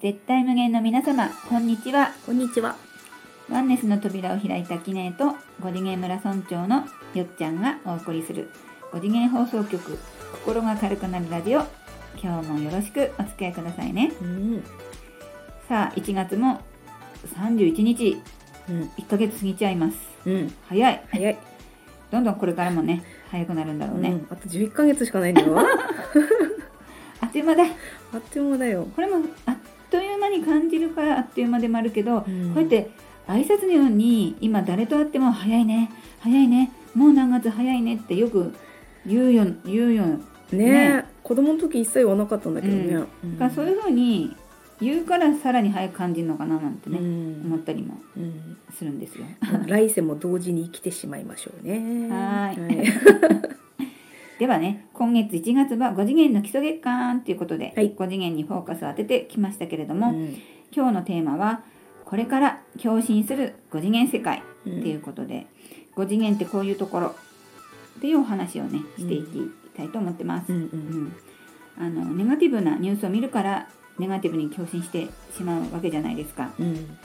絶対無限の皆様こんにちはこんにちは。ワンネスの扉を開いた記念と五次元村村長のよっちゃんがお送りする五次元放送局心が軽くなるラジオ今日もよろしくお付き合いくださいねうん。さあ1月も31日うん。1ヶ月過ぎちゃいますうん。早い早い。どんどんこれからもね早くなるんだろうね、うん。あと11ヶ月しかないんだよ。あ あっという間だっという間だよ。これもあっという間に感じるからあっという間でもあるけど、こうんうやって挨拶のように今誰と会っても早いね早いねもう何月早いねってよく言うよ言うよ、ねえ、ね子供の時一切言わなかったんだけどね。だからそういうふうに言うからさらに早く感じるのかななんてね、うん思ったりもうん。するんですよ。来世も同時に生きてしまいましょうね。はーいい。ではね今月1月は5次元の基礎月間ということで、はい5次元にフォーカスを当ててきましたけれども、うん今日のテーマはこれから共振する5次元世界うんっていうことで、5次元ってこういうところっていうお話をねしていきたいと思ってます。うんう。うんんあのネガティブなニュースを見るからネガティブに共振してしまうわけじゃないですか。うん。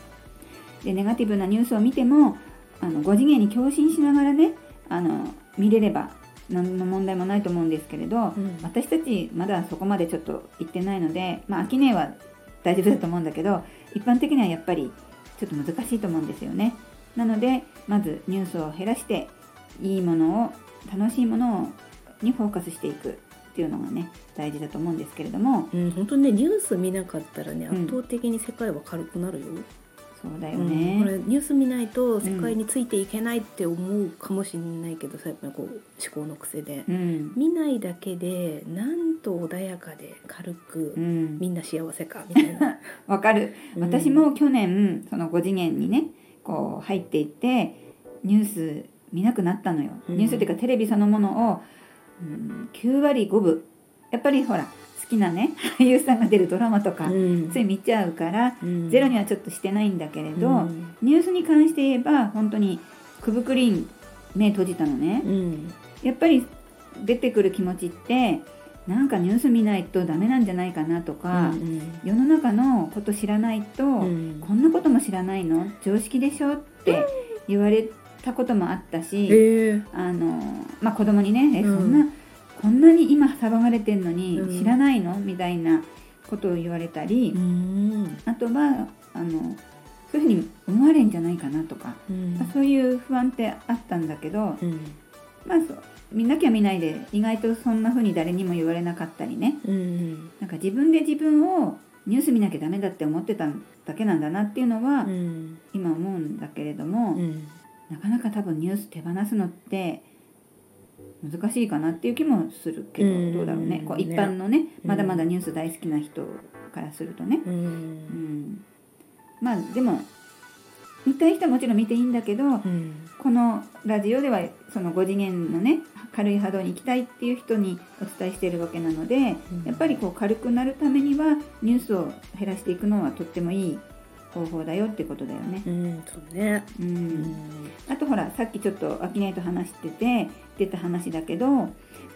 でネガティブなニュースを見てもあの5次元に共振しながらねあの見れれば何の問題もないと思うんですけれど、うん私たちまだそこまでちょっと行ってないのでまあ秋音は大丈夫だと思うんだけど一般的にはやっぱりちょっと難しいと思うんですよね。なのでまずニュースを減らしていいものを楽しいものをにフォーカスしていくっていうのがね大事だと思うんですけれども。うん、本当にねニュース見なかったらねうん。圧倒的に世界は軽くなるよ。そうだようんね。これニュース見ないと世界についていけないって思うかもしれないけどさやっぱりこう思考の癖で、うん。見ないだけでなんと穏やかで軽く、うん。みんな幸せかみたいな。わかる。うん。私も去年その5次元にねこう入っていってニュース見なくなったのよ、うん。ニュースっていうかテレビそのものを、うん、9割5分。やっぱりほら好きなね 俳優さんが出るドラマとか、うん。つい見ちゃうから、うん。ゼロにはちょっとしてないんだけれど、うん。ニュースに関して言えば本当にくぶくりん目閉じたのね、うん。やっぱり出てくる気持ちってなんかニュース見ないとダメなんじゃないかなとか、うん世の中のこと知らないと、うん。こんなことも知らないの？常識でしょ？って言われたこともあったし、へえ。あのまあ、子供にね「えうん。そんな、こんなに今騒がれてんのにうん。知らないの?」みたいなことを言われたり、うん。あとはあのそういうふうに思われんじゃないかなとか、うん。まあそういう不安ってあったんだけど、うん。まあ、そう見なきゃ見ないで意外とそんなふうに誰にも言われなかったりね。うん。なんか自分で自分をニュース見なきゃダメだって思ってただけなんだなっていうのは、うん。今思うんだけれども、うんなかなか多分ニュース手放すのって難しいかなっていう気もするけど、うん。どうだろうね。こうね一般のねう。んまだまだニュース大好きな人からするとね、ううん。ん、まあでも見たい人はもちろん見ていいんだけど、うん。このラジオではその5次元のね軽い波動に行きたいっていう人にお伝えしているわけなので、うん。やっぱりこう軽くなるためにはニュースを減らしていくのはとってもいい方法だよってことだよね。うんそうね。ううん。んあとほらさっきちょっとアキネイと話してて出た話だけどこ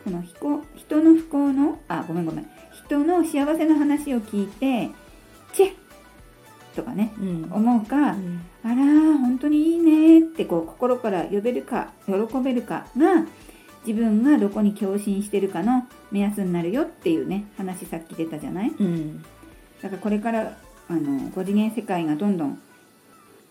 の人人の不幸のあごめんごめん。人の幸せの話を聞いてチェッとかねうん。思うか、うん。あらー本当にいいねってこう心から呼べるか喜べるかが自分がどこに共振してるかの目安になるよっていうね話さっき出たじゃない？うん。だからこれからあの5次元世界がどんどん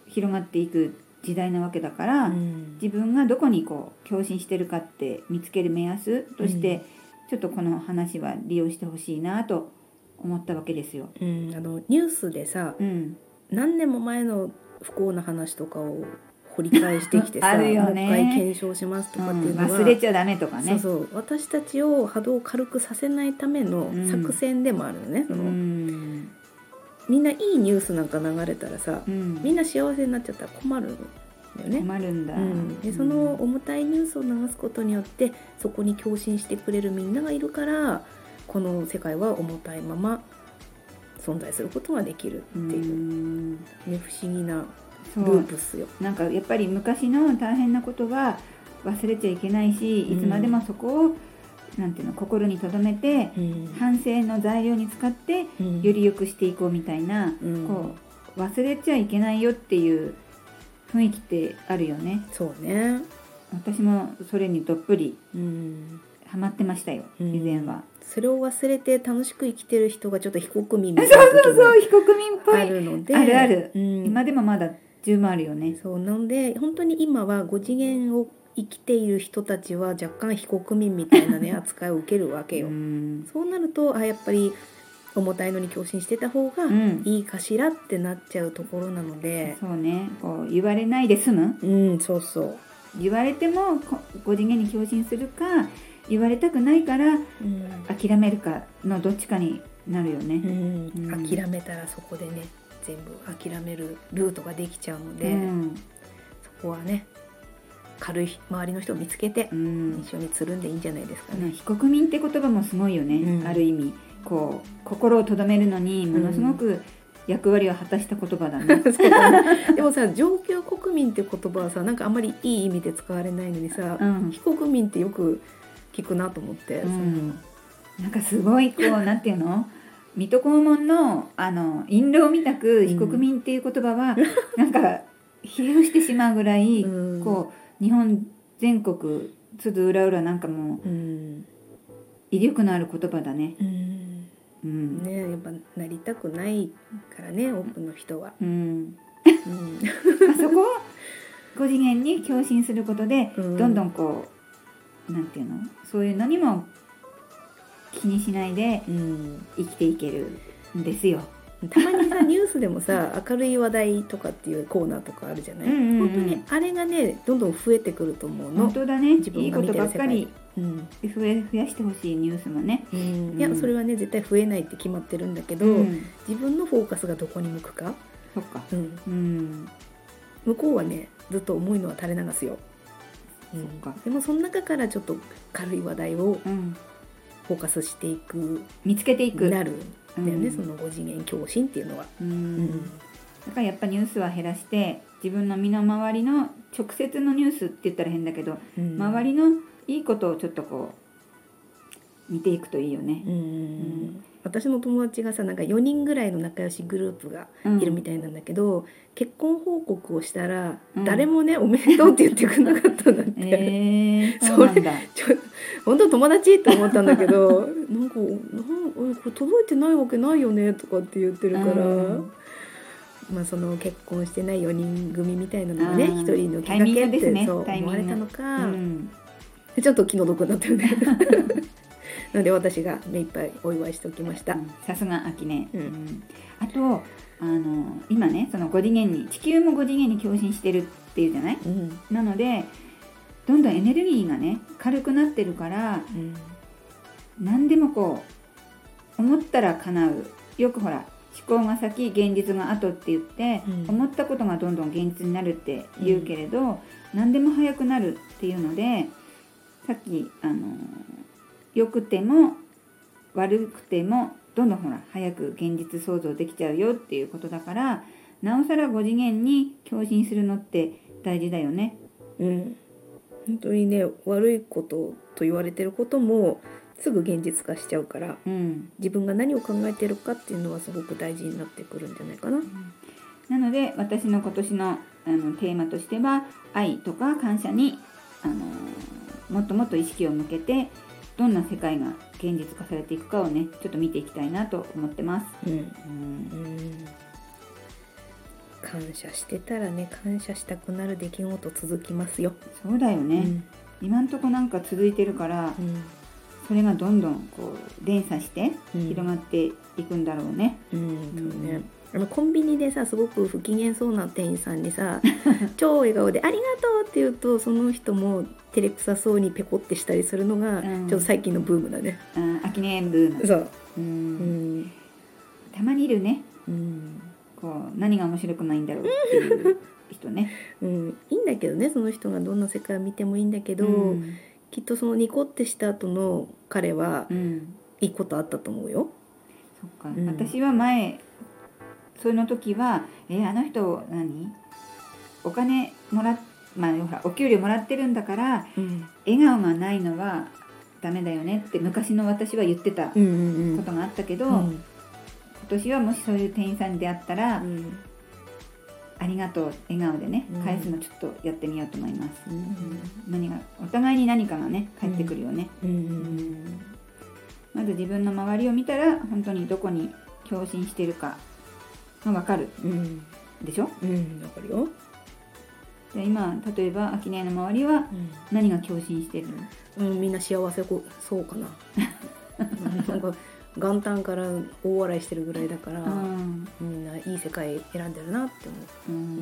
広がっていく時代なわけだから、うん。自分がどこにこう共振してるかって見つける目安として、ちょっとこの話は利用してほしいなと思ったわけですよ。うん、あのニュースでさうん、何年も前の不幸な話とかを掘り返してきてさ ねもう一回検証しますとかっていうのは、忘れちゃダメとかね。そうそう。私たちを波動を軽くさせないためのうん。作戦でもあるのね、そのうんみんないいニュースなんか流れたらさうん。みんな幸せになっちゃったら困るんだよね。困るんだ。うん、でその重たいニュースを流すことによってそこに共振してくれるみんながいるからこの世界は重たいまま存在することができるってういう、ん。ね、不思議なループっすよ。なんかやっぱり昔の大変なことは忘れちゃいけないしいつまでもそこを、なんていうの心に留めてうん。反省の材料に使ってうん。より良くしていこうみたいな、うん。こう忘れちゃいけないよっていう雰囲気ってあるよね。そうね。私もそれにどっぷりうん。ハマってましたようん。以前は、それを忘れて楽しく生きてる人がちょっと非国民みたいそうな時もそうそう非国民っぽあいるので。あるある。うん。今でもまだ十分あるよね。そうなので本当に今は5次元を生きている人たちは若干非国民みたいなね扱いを受けるわけよ。うん。そうなるとあやっぱり重たいのに共振してた方がうん。いいかしらってなっちゃうところなので、そうね。こう言われないで済む。うん、そうそう、言われてもこ5次元に共振するか言われたくないからうん。諦めるかのどっちかになるよね。うん。うん。諦めたらそこでね全部諦めるルートができちゃうので、うん。そこはね軽い周りの人を見つけてうん。一緒につるんでいいんじゃないですかね。非国民って言葉もすごいよね、うん。ある意味。こう心をとどめるのにものすごく役割を果たした言葉だね。だね。でもさ上級国民って言葉はさなんかあんまりいい意味で使われないのにさ、うん。非国民ってよく聞くなと思って、うん。なんかすごいこう なんていうの？水戸黄門のあの印籠みたく非国民っていう言葉は、なんか比喩してしまうぐらい、うん。こう日本全国津々浦々なんかもううん威力のある言葉だね。うん。うん。ねやっぱなりたくないからね多くの人は。うん、うん。あそこを5次元に共振することで、うん。どんどんこうなんていうの？そういうのにも気にしないでうん。生きていけるんですよ。たまにさニュースでもさ明るい話題とかっていうコーナーとかあるじゃない、うんうんうん。本当にあれがねどんどん増えてくると思うの。本。当だね。自分がいいこと見てる世界ばっかりうん。増え増やしてほしいニュースもね。うん。いやそれはね絶対増えないって決まってるんだけど、うん。自分のフォーカスがどこに向くか、そっか。うん、うん。向こうはねずっと重いのは垂れ流すよ、うん。そっか。でもその中からちょっと軽い話題をうん。フォーカスしていく。見つけていく。なる。んだよね、うんその5次元共振っていうのは。う。うんだからやっぱニュースは減らして自分の身の回りの直接のニュースって言ったら変だけど、うん周りのいいことをちょっとこう見ていくといいよねう。ん私の友達がさなんか4人ぐらいの仲良しグループがいるみたいなんだけど、結婚報告をしたら、うん誰もね「おめでとう」って言ってくれなかったんだって。えー、そうなんだ。ちょ本当友達って思ったんだけど なんかなんこれ届いてないわけないよねとかって言ってるから、うん。まあその結婚してない4人組みたいなのがねうん一人のきっかけって、ねそう思われたのか、うん。でちょっと気の毒だったよね。なので私が目いっぱいお祝いしておきました、うんさすが秋ね、うん。うん。あとあの今ねその5次元に地球も5次元に共振してるっていうじゃない？うん。なのでどんどんエネルギーがね軽くなってるからうん。何でもこう思ったら叶う。よくほら思考が先現実が後って言って、うん。思ったことがどんどん現実になるって言うけれど、何でも早くなるっていうのでさっきあの良くても悪くてもどんどんほら早く現実想像できちゃうよっていうことだからなおさら5次元に共振するのって大事だよね。うん本当にね悪いことと言われてることもすぐ現実化しちゃうからうん、自分が何を考えてるかっていうのはすごく大事になってくるんじゃないかな。なので私の今年のあのテーマとしては愛とか感謝に、あのもっともっと意識を向けてどんな世界が現実化されていくかをねちょっと見ていきたいなと思ってます。うんうんうん感謝してたらね感謝したくなる出来事続きますよ。そうだよね、うん。今んとこなんか続いてるからそれがどんどんこう連鎖してうん。広がっていくんだろうね。うんうん。そうね。あのコンビニでさすごく不機嫌そうな店員さんにさ 超笑顔で「ありがとう」って言うとその人も照れくさそうにペコってしたりするのが、うん。ちょっと最近のブームだね。あ秋音ブーム、そう、う、うんん。たまにいるね。うんこう何が面白くないんだろうっていう人ね。うん、いいんだけどねその人がどんな世界を見てもいいんだけど、うん。きっとそのニコってした後の彼はうん。いいことあったと思うよ。そっか、うん。私は前その時は「えーあの人何？お金もらっまあほらお給料もらってるんだからうん。笑顔がないのはダメだよねって昔の私は言ってたことがあったけど、うん。今年はもしそういう店員さんに出会ったら、うん。ありがとう笑顔でねうん。返すのちょっとやってみようと思います、うん何がお互いに何かがね返ってくるよね、まず自分の周りを見たら本当にどこに共振してるかが分かる。うん。でしょ？うんわかるよ。で今例えば秋音の周りは何が共振してるうんみんな幸せこそうかな。なんか元旦から大笑いしてるぐらいだからうん。みんないい世界選んでるなって思う。ん。う、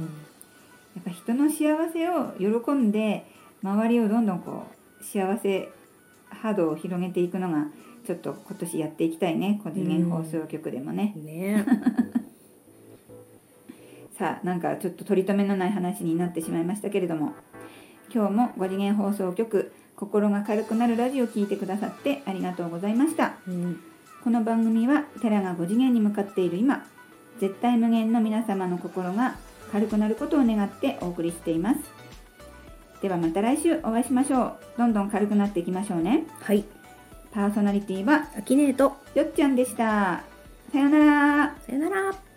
やっぱ人の幸せを喜んで周りをどんどんこう幸せ波動を広げていくのがちょっと今年やっていきたいね。個次元放送局でもね、ね。さあなんかちょっと取り留めのない話になってしまいましたけれども。今日も5次元放送局心が軽くなるラジオを聞いてくださってありがとうございました。うんこの番組は寺が5次元に向かっている今絶対無限の皆様の心が軽くなることを願ってお送りしています。ではまた来週お会いしましょう。どんどん軽くなっていきましょうね。はい。パーソナリティはアキネート。よっちゃんでした。さようなら。さよなら